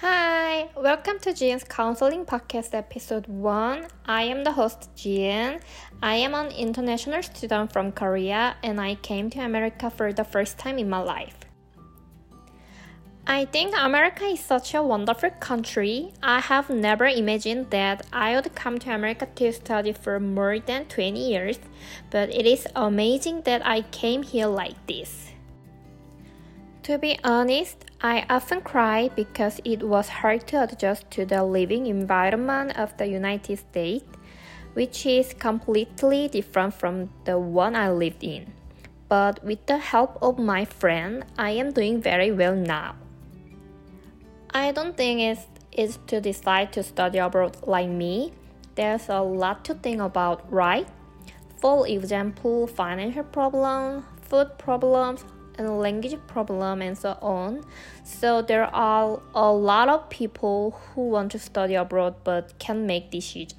Hi, welcome to Jian's Counseling Podcast Episode 1. I am the host Jian. I am an international student from Korea and I came to America for the first time in my life. I think America is such a wonderful country. I have never imagined that I would come to America to study for more than 20 years, but it is amazing that I came here like this. To be honest, I often cry because it was hard to adjust to the living environment of the United States, which is completely different from the one I lived in. But with the help of my friend, I am doing very well now. I don't think it's, to decide to study abroad like me. There's a lot to think about, right? For example, financial problems, food problems, and language problem and so on. So there are a lot of people who want to study abroad but can't make decisions.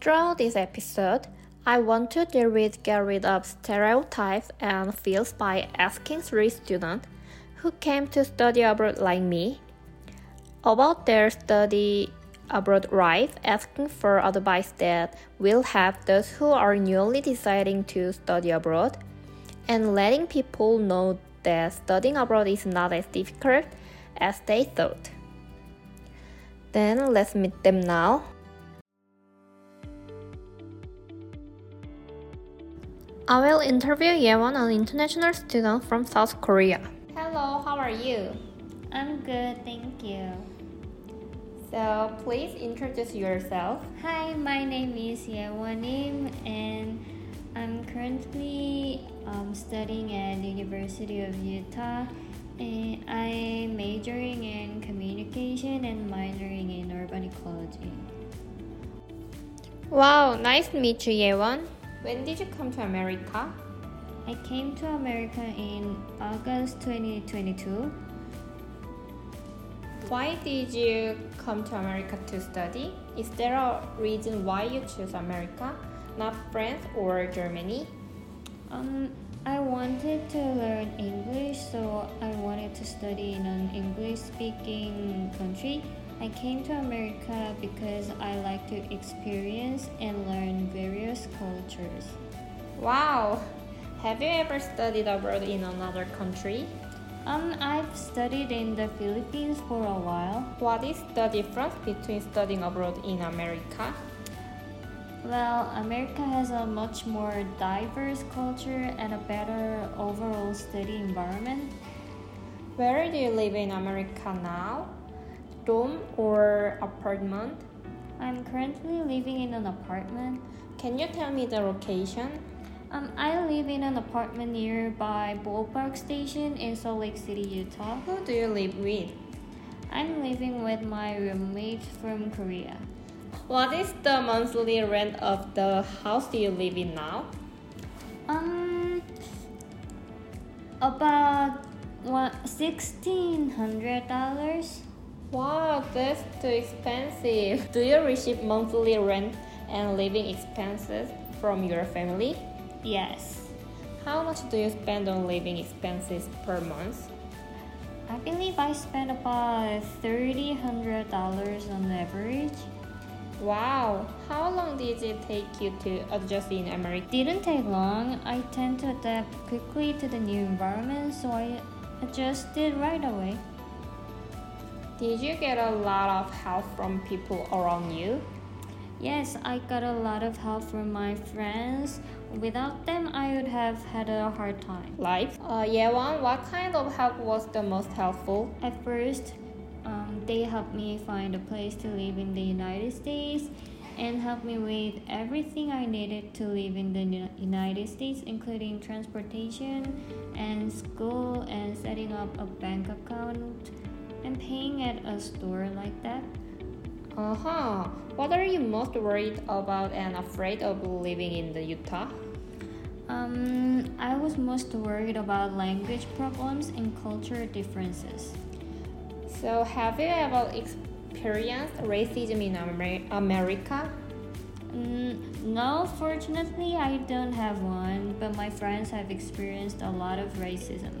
Throughout this episode, I want to deal with get rid of stereotypes and fears by asking three students who came to study abroad like me about their study abroad life, asking for advice that will help those who are newly deciding to study abroad and letting people know that studying abroad is not as difficult as they thought. Then let's meet them now. I will interview Yewon, an international student from South Korea. Hello, how are you? I'm good, thank you. So please introduce yourself. Hi, my name is Yewonim and I'm currently um, studying at the University of Utah. And I'm majoring in communication and minoring in urban ecology. Wow, nice to meet you, Yewon. When did you come to America? I came to America in August 2022. Why did you come to America to study? Is there a reason why you chose America, not France or Germany? Um, I wanted to learn English, so I wanted to study in an English speaking country. I came to America because I like to experience and learn various cultures. Wow! Have you ever studied abroad in another country? Um, I've studied in the Philippines for a while. What is the difference between studying abroad in America? Well, America has a much more diverse culture and a better overall study environment. Where do you live in America now? Dorm or apartment? I'm currently living in an apartment. Can you tell me the location? Um, I live in an apartment nearby Ballpark Station in Salt Lake City, Utah. Who do you live with? I'm living with my roommate from Korea. What is the monthly rent of the house you live in now? Um, about what sixteen hundred dollars. Wow, that's too expensive. Do you receive monthly rent and living expenses from your family? Yes, How much do you spend on living expenses per month? I believe I spend about thirty hundred dollars on average. Wow, how long did it take you to adjust in America? Didn't take long. I tend to adapt quickly to the new environment, so I adjusted right away. Did you get a lot of help from people around you? Yes, I got a lot of help from my friends. Without them, I would have had a hard time. Like, uh, Yewon, what kind of help was the most helpful? At first, um, they helped me find a place to live in the United States and helped me with everything I needed to live in the United States, including transportation and school and setting up a bank account and paying at a store like that. Uh huh. What are you most worried about and afraid of living in the Utah? Um, I was most worried about language problems and culture differences. So, have you ever experienced racism in Amer- America? Mm, no, fortunately, I don't have one, but my friends have experienced a lot of racism.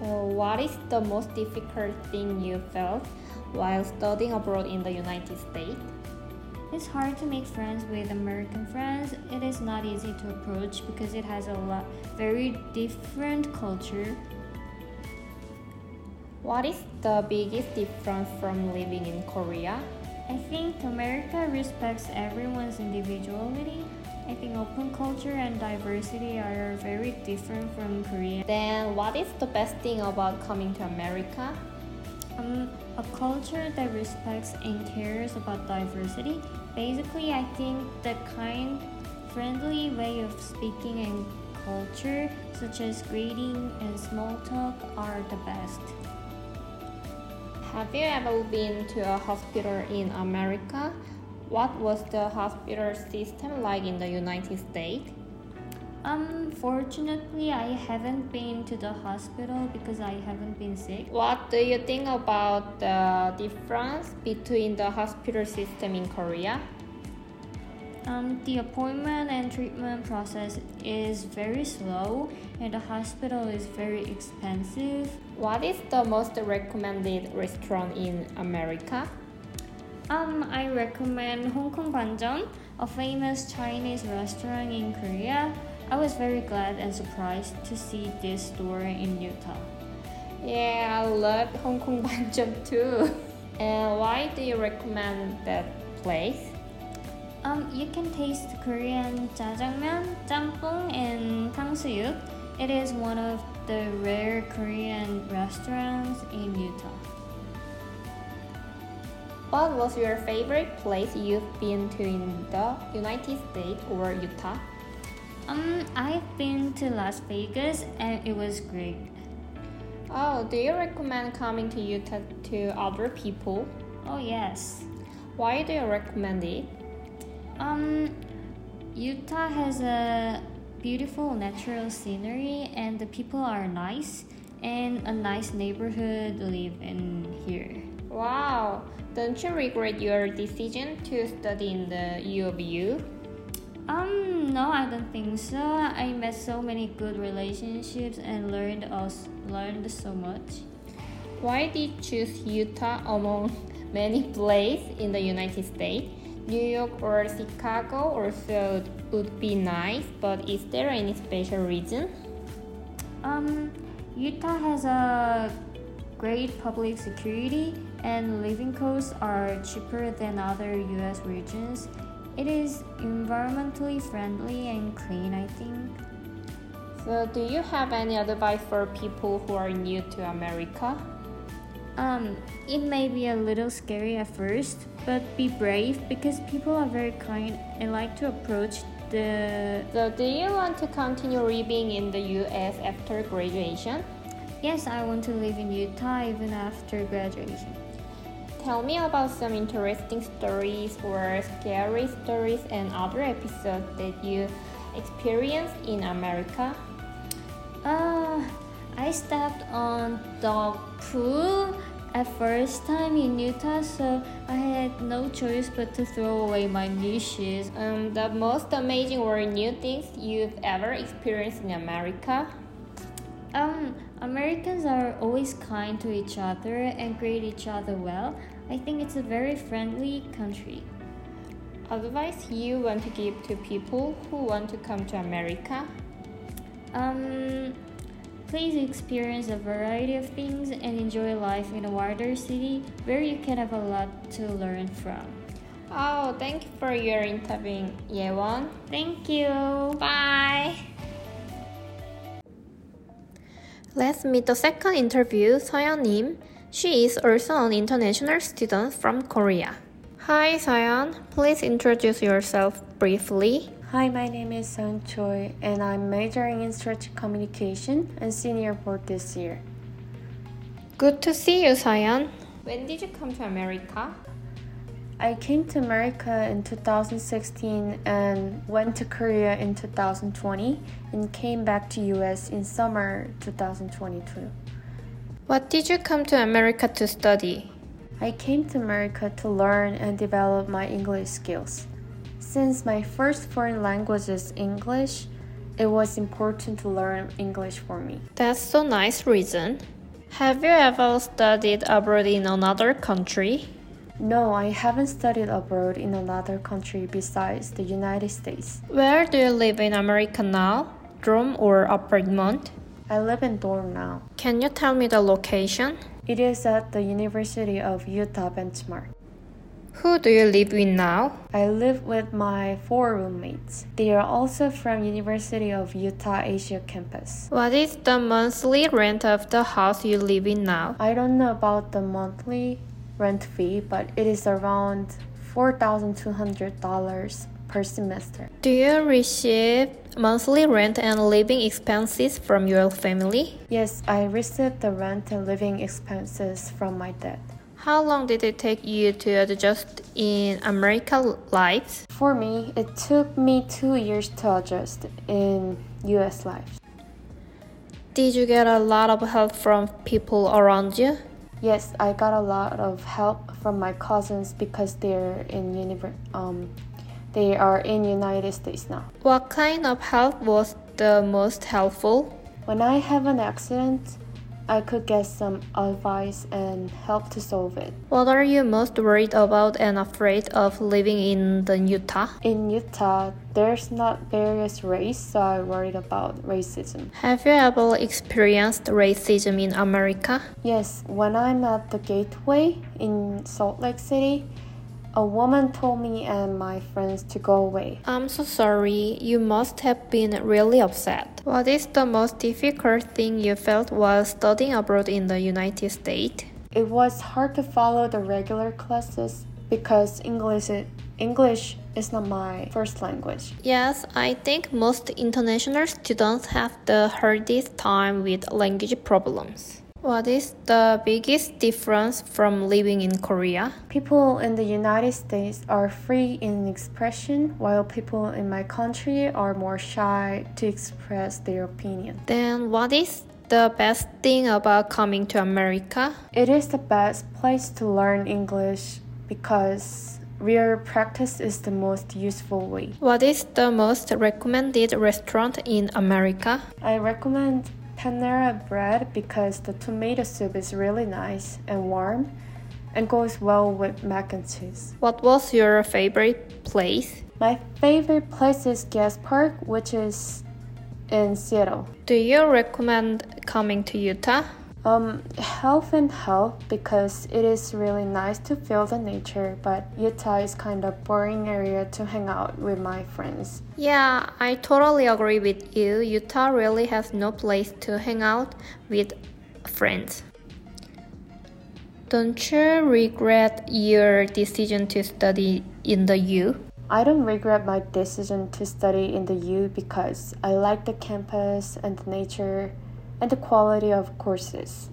So, what is the most difficult thing you felt while studying abroad in the United States? It's hard to make friends with American friends. It is not easy to approach because it has a lot very different culture. What is the biggest difference from living in Korea? I think America respects everyone's individuality. I think open culture and diversity are very different from Korea. Then, what is the best thing about coming to America? Um, a culture that respects and cares about diversity. Basically, I think the kind, friendly way of speaking and culture, such as greeting and small talk, are the best. Have you ever been to a hospital in America? What was the hospital system like in the United States? Unfortunately, I haven't been to the hospital because I haven't been sick. What do you think about the difference between the hospital system in Korea? Um, the appointment and treatment process is very slow, and the hospital is very expensive. What is the most recommended restaurant in America? Um, I recommend Hong Kong Banjeon, a famous Chinese restaurant in Korea. I was very glad and surprised to see this store in Utah. Yeah, I love Hong Kong Banjeon too. And why do you recommend that place? Um, you can taste Korean jajangmyeon, jampong, and tangsuyuk. It is one of the rare Korean restaurants in Utah. What was your favorite place you've been to in the United States or Utah? Um, I've been to Las Vegas and it was great. Oh, do you recommend coming to Utah to other people? Oh, yes. Why do you recommend it? Um, Utah has a beautiful natural scenery and the people are nice and a nice neighborhood live in here. Wow, don't you regret your decision to study in the U of U? Um, no, I don't think so. I met so many good relationships and learned us learned so much. Why did you choose Utah among many places in the United States? New York or Chicago also would be nice, but is there any special reason? Um, Utah has a great public security and living costs are cheaper than other US regions. It is environmentally friendly and clean, I think. So, do you have any advice for people who are new to America? Um, it may be a little scary at first, but be brave because people are very kind and like to approach the. So, do you want to continue living in the US after graduation? Yes, I want to live in Utah even after graduation. Tell me about some interesting stories or scary stories and other episodes that you experienced in America. Uh, I stepped on dog poo at first time in Utah, so I had no choice but to throw away my new shoes. Um, the most amazing or new things you've ever experienced in America? Um, Americans are always kind to each other and greet each other well. I think it's a very friendly country. Advice you want to give to people who want to come to America? Um, please experience a variety of things and enjoy life in a wider city where you can have a lot to learn from. Oh, thank you for your interview, Yewon. Thank you. Bye. Let's meet the second interview, Soyeon Nim. She is also an international student from Korea. Hi, Soyeon. Please introduce yourself briefly. Hi, my name is Soyeon Choi, and I'm majoring in strategic communication and senior board this year. Good to see you, Soyeon. When did you come to America? I came to America in 2016 and went to Korea in 2020 and came back to US in summer 2022. What did you come to America to study? I came to America to learn and develop my English skills. Since my first foreign language is English, it was important to learn English for me. That's so nice reason. Have you ever studied abroad in another country? No, I haven't studied abroad in another country besides the United States. Where do you live in America now? Dorm or apartment? I live in dorm now. Can you tell me the location? It is at the University of Utah Benchmark. Who do you live with now? I live with my four roommates. They are also from University of Utah Asia campus. What is the monthly rent of the house you live in now? I don't know about the monthly rent fee, but it is around $4,200 per semester. Do you receive monthly rent and living expenses from your family? Yes, I receive the rent and living expenses from my dad. How long did it take you to adjust in American life? For me, it took me two years to adjust in US life. Did you get a lot of help from people around you? Yes, I got a lot of help from my cousins because they're in univer- um, they are in United States now. What kind of help was the most helpful? When I have an accident, I could get some advice and help to solve it. What are you most worried about and afraid of living in the Utah? In Utah, there's not various race, so I worried about racism. Have you ever experienced racism in America? Yes, when I'm at the gateway in Salt Lake City, a woman told me and my friends to go away. I'm so sorry. You must have been really upset. What is the most difficult thing you felt while studying abroad in the United States? It was hard to follow the regular classes because English English is not my first language. Yes, I think most international students have the hardest time with language problems. What is the biggest difference from living in Korea? People in the United States are free in expression, while people in my country are more shy to express their opinion. Then, what is the best thing about coming to America? It is the best place to learn English because real practice is the most useful way. What is the most recommended restaurant in America? I recommend Panera bread because the tomato soup is really nice and warm and goes well with mac and cheese. What was your favorite place? My favorite place is Gas Park, which is in Seattle. Do you recommend coming to Utah? Um, health and health because it is really nice to feel the nature, but Utah is kind of boring area to hang out with my friends. Yeah, I totally agree with you. Utah really has no place to hang out with friends. Don't you regret your decision to study in the U? I don't regret my decision to study in the U because I like the campus and the nature and the quality of courses.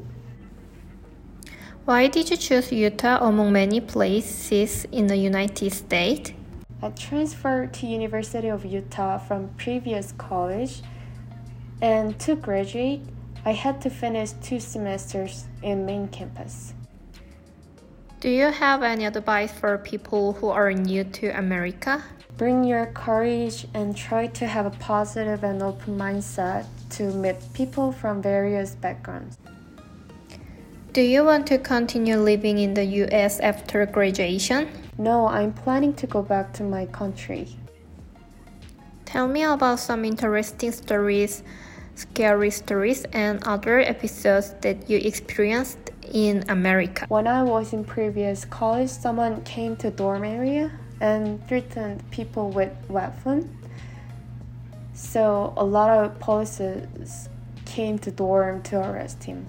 Why did you choose Utah among many places in the United States? I transferred to University of Utah from previous college and to graduate I had to finish two semesters in main campus. Do you have any advice for people who are new to America? Bring your courage and try to have a positive and open mindset to meet people from various backgrounds. Do you want to continue living in the US after graduation? No, I'm planning to go back to my country. Tell me about some interesting stories, scary stories, and other episodes that you experienced in America. When I was in previous college, someone came to dorm area and threatened people with weapon. So a lot of police came to dorm to arrest him.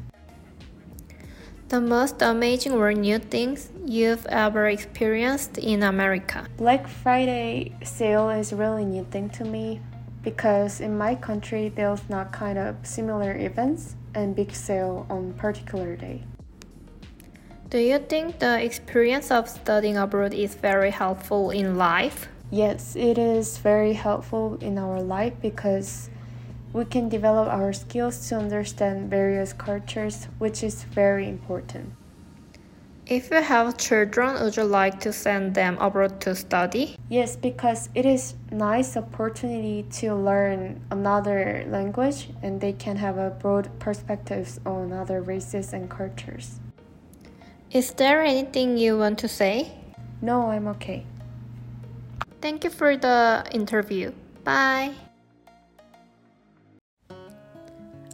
The most amazing or new things you've ever experienced in America. Black Friday sale is really new thing to me because in my country there's not kind of similar events and big sale on particular day. Do you think the experience of studying abroad is very helpful in life? Yes, it is very helpful in our life because we can develop our skills to understand various cultures, which is very important. If you have children, would you like to send them abroad to study? Yes, because it is nice opportunity to learn another language and they can have a broad perspectives on other races and cultures. Is there anything you want to say? No, I'm okay. Thank you for the interview. Bye.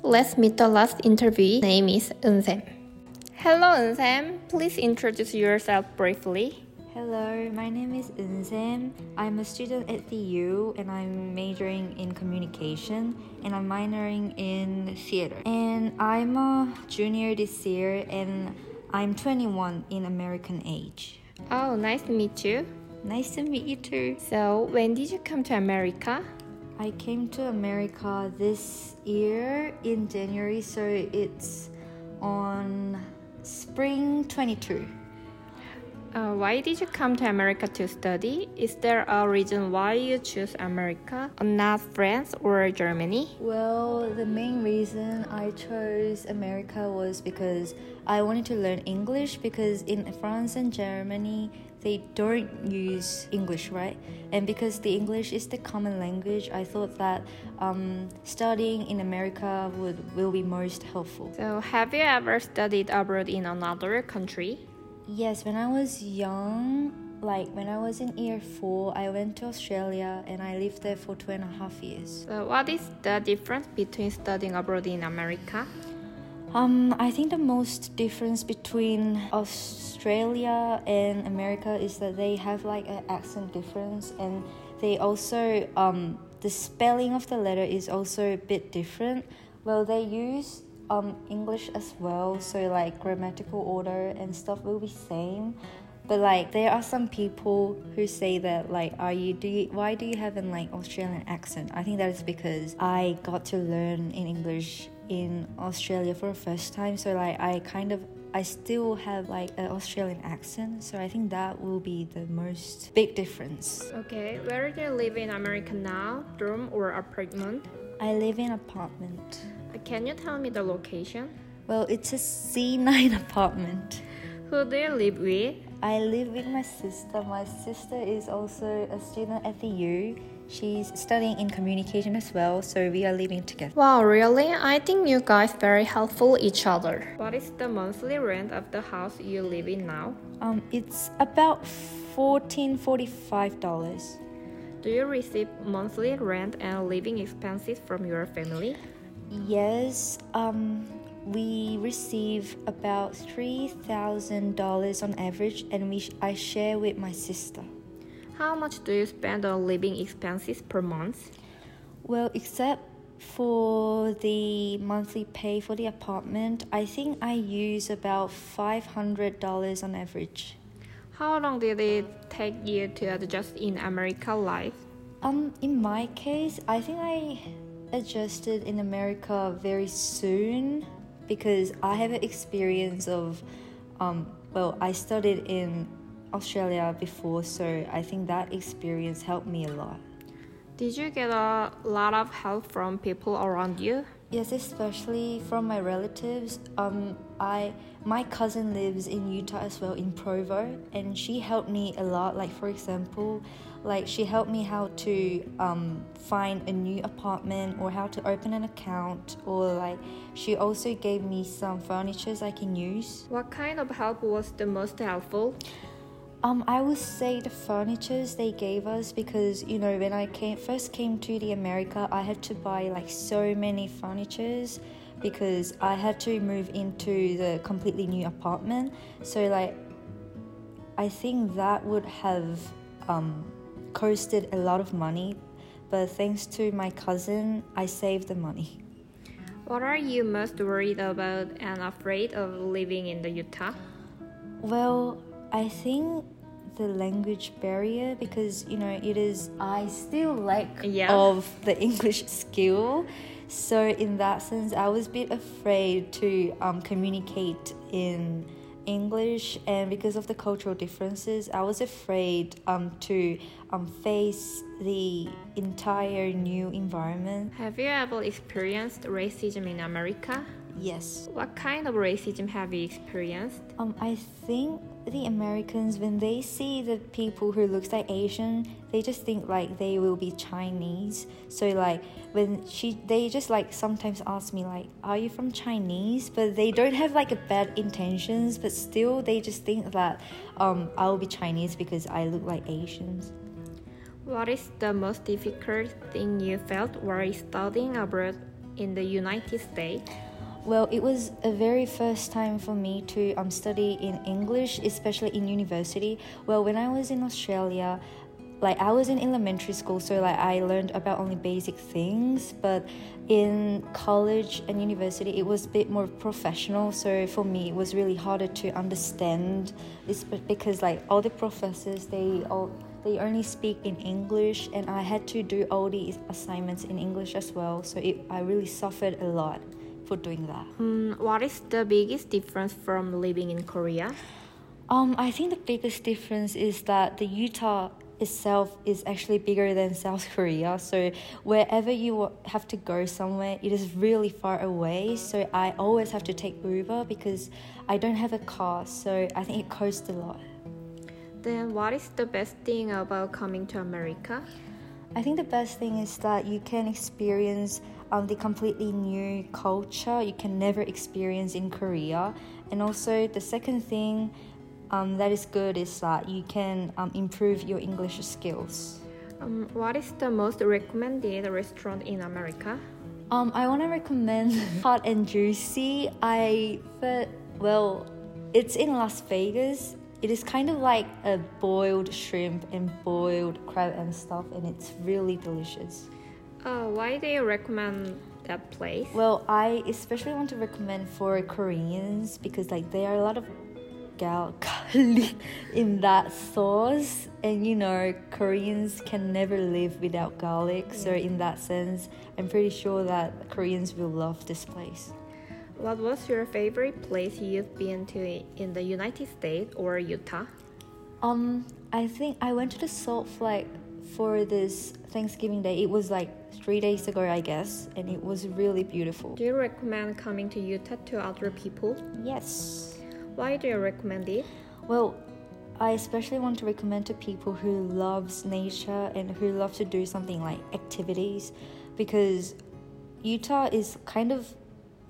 Let's meet the last interviewee. Name is Eun Hello, Eun Please introduce yourself briefly. Hello, my name is Eun I'm a student at the U and I'm majoring in communication and I'm minoring in theater. And I'm a junior this year and I'm 21 in American age. Oh, nice to meet you. Nice to meet you too. So, when did you come to America? I came to America this year in January, so it's on Spring 22. Uh, why did you come to America to study? Is there a reason why you choose America, not France or Germany? Well, the main reason I chose America was because I wanted to learn English because in France and Germany they don't use English, right? And because the English is the common language, I thought that um, studying in America would will be most helpful. So, have you ever studied abroad in another country? Yes, when I was young, like when I was in year four, I went to Australia and I lived there for two and a half years. So, what is the difference between studying abroad in America? Um, I think the most difference between Australia and America is that they have like an accent difference, and they also um, the spelling of the letter is also a bit different. Well, they use um, English as well, so like grammatical order and stuff will be same. But like there are some people who say that like are you do you, why do you have an like Australian accent? I think that is because I got to learn in English in Australia for the first time. So like I kind of I still have like an Australian accent, so I think that will be the most big difference. Okay, where do you live in America now? Dorm or apartment? I live in apartment. Can you tell me the location? Well, it's a C9 apartment. Who do you live with? I live with my sister. My sister is also a student at the U. She's studying in communication as well, so we are living together. Wow, really? I think you guys very helpful each other. What is the monthly rent of the house you live in now? Um, it's about fourteen forty-five dollars. Do you receive monthly rent and living expenses from your family? Yes. Um, we receive about three thousand dollars on average, and we I share with my sister. How much do you spend on living expenses per month? Well, except for the monthly pay for the apartment, I think I use about $500 on average. How long did it take you to adjust in America life? Um, in my case, I think I adjusted in America very soon because I have an experience of, um, well, I studied in Australia before, so I think that experience helped me a lot. Did you get a lot of help from people around you? Yes, especially from my relatives. Um, I my cousin lives in Utah as well in Provo, and she helped me a lot. Like for example, like she helped me how to um, find a new apartment or how to open an account, or like she also gave me some furnitures I can use. What kind of help was the most helpful? Um, I would say the furnitures they gave us because you know when I came first came to the America, I had to buy like so many furnitures because I had to move into the completely new apartment. So like, I think that would have um, costed a lot of money, but thanks to my cousin, I saved the money. What are you most worried about and afraid of living in the Utah? Well, I think the language barrier because you know it is I still lack yeah. of the English skill. So in that sense, I was a bit afraid to um, communicate in English, and because of the cultural differences, I was afraid um, to um, face the entire new environment. Have you ever experienced racism in America? Yes. What kind of racism have you experienced? Um, I think the Americans, when they see the people who looks like Asian, they just think like they will be Chinese. So like when she, they just like sometimes ask me like, "Are you from Chinese?" But they don't have like a bad intentions, but still they just think that um, I'll be Chinese because I look like Asians. What is the most difficult thing you felt while studying abroad in the United States? Well, it was a very first time for me to um, study in English, especially in university. Well, when I was in Australia, like I was in elementary school, so like I learned about only basic things. But in college and university, it was a bit more professional. So for me, it was really harder to understand. It's because like all the professors, they all they only speak in English, and I had to do all the assignments in English as well. So it, I really suffered a lot for doing that. Mm, what is the biggest difference from living in Korea? Um, I think the biggest difference is that the Utah itself is actually bigger than South Korea. So wherever you have to go somewhere, it is really far away. So I always have to take Uber because I don't have a car. So I think it costs a lot. Then what is the best thing about coming to America? I think the best thing is that you can experience um, the completely new culture you can never experience in Korea. And also, the second thing um, that is good is that you can um, improve your English skills. Um, what is the most recommended restaurant in America? Um, I want to recommend Hot and Juicy. I but well, it's in Las Vegas. It is kind of like a boiled shrimp and boiled crab and stuff, and it's really delicious. Uh, why do you recommend that place? Well, I especially want to recommend for Koreans because like there are a lot of gal garlic in that sauce, and you know Koreans can never live without garlic. Yeah. So in that sense, I'm pretty sure that Koreans will love this place. What was your favorite place you've been to in the United States or Utah? Um, I think I went to the Salt Flat for this Thanksgiving Day. It was like three days ago, I guess, and it was really beautiful. Do you recommend coming to Utah to other people? Yes. Why do you recommend it? Well, I especially want to recommend to people who loves nature and who love to do something like activities because Utah is kind of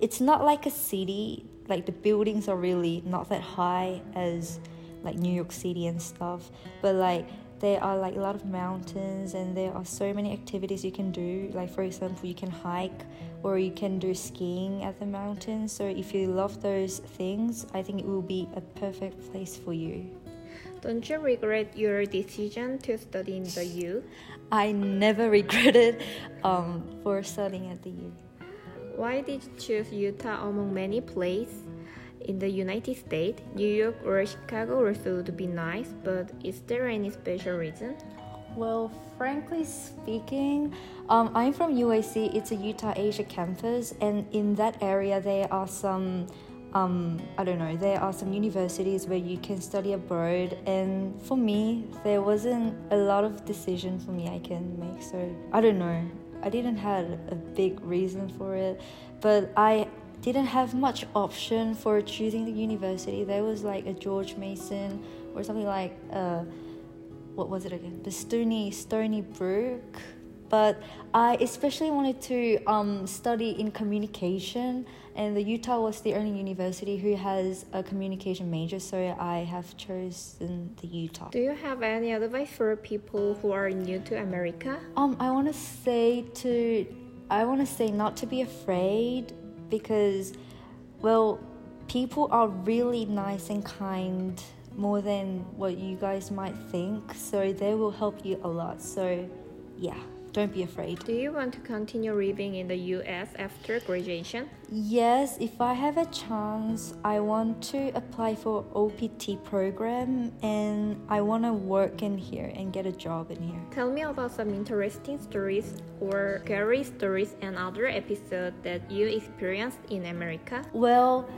it's not like a city like the buildings are really not that high as like New York City and stuff but like there are like a lot of mountains and there are so many activities you can do like for example you can hike or you can do skiing at the mountains so if you love those things I think it will be a perfect place for you don't you regret your decision to study in the U? I never regretted um, for studying at the U. Why did you choose Utah among many places in the United States? New York or Chicago also would be nice, but is there any special reason? Well, frankly speaking, um, I'm from UAC. It's a Utah Asia campus, and in that area, there are some, um, I don't know, there are some universities where you can study abroad. And for me, there wasn't a lot of decision for me I can make. So I don't know. I didn't have a big reason for it, but I didn't have much option for choosing the university. There was like a George Mason or something like uh, what was it again? The Stony Stony Brook. But I especially wanted to um, study in communication and the Utah was the only university who has a communication major, so I have chosen the Utah. Do you have any advice for people who are new to America? Um, I want to say to, I want to say not to be afraid because, well, people are really nice and kind more than what you guys might think, so they will help you a lot. So, yeah. Don't be afraid. Do you want to continue living in the US after graduation? Yes, if I have a chance, I want to apply for OPT program and I want to work in here and get a job in here. Tell me about some interesting stories or scary stories and other episodes that you experienced in America. Well,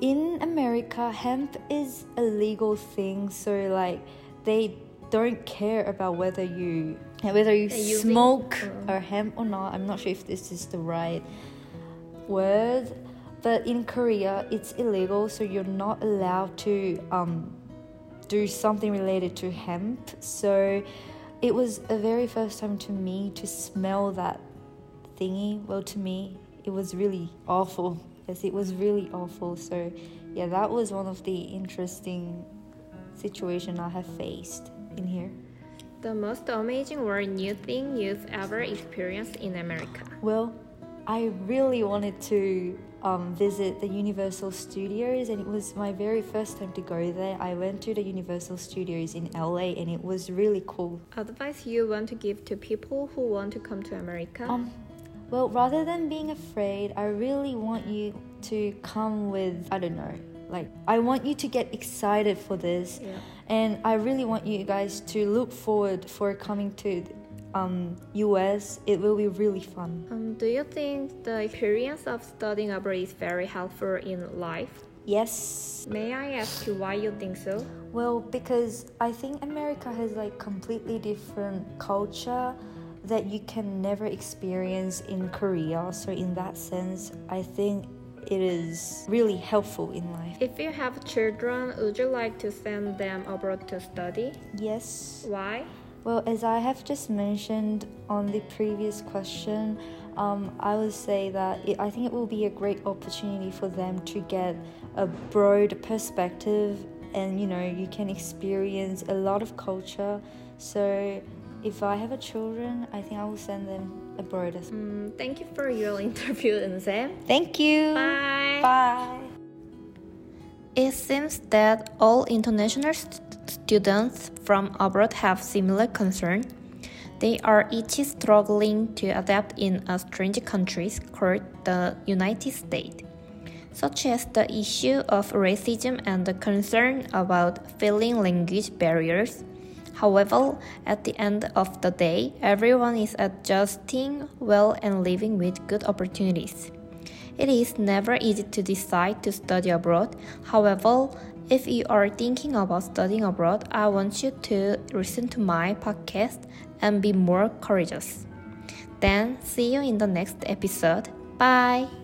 in America, hemp is a legal thing, so like they don't care about whether you whether you smoke or hemp or not. I'm not sure if this is the right word, But in Korea, it's illegal, so you're not allowed to um, do something related to hemp. So it was a very first time to me to smell that thingy. Well, to me, it was really awful. Yes, it was really awful. So yeah, that was one of the interesting situation I have faced in here. The most amazing or new thing you've ever experienced in America? Well, I really wanted to um, visit the Universal Studios, and it was my very first time to go there. I went to the Universal Studios in LA, and it was really cool. Advice you want to give to people who want to come to America? Um, well, rather than being afraid, I really want you to come with, I don't know, like, I want you to get excited for this. Yeah. And I really want you guys to look forward for coming to um, US. It will be really fun. Um, do you think the experience of studying abroad is very helpful in life? Yes. May I ask you why you think so? Well, because I think America has like completely different culture that you can never experience in Korea. So in that sense, I think it is really helpful in life. If you have children, would you like to send them abroad to study? Yes. Why? Well, as I have just mentioned on the previous question, um, I would say that it, I think it will be a great opportunity for them to get a broad perspective and you know you can experience a lot of culture so if I have a children, I think I will send them abroad as well. Mm, thank you for your interview, Sam. Thank you. Bye. Bye. It seems that all international st- students from abroad have similar concern. They are each struggling to adapt in a strange country called the United States, such as the issue of racism and the concern about feeling language barriers. However, at the end of the day, everyone is adjusting well and living with good opportunities. It is never easy to decide to study abroad. However, if you are thinking about studying abroad, I want you to listen to my podcast and be more courageous. Then, see you in the next episode. Bye.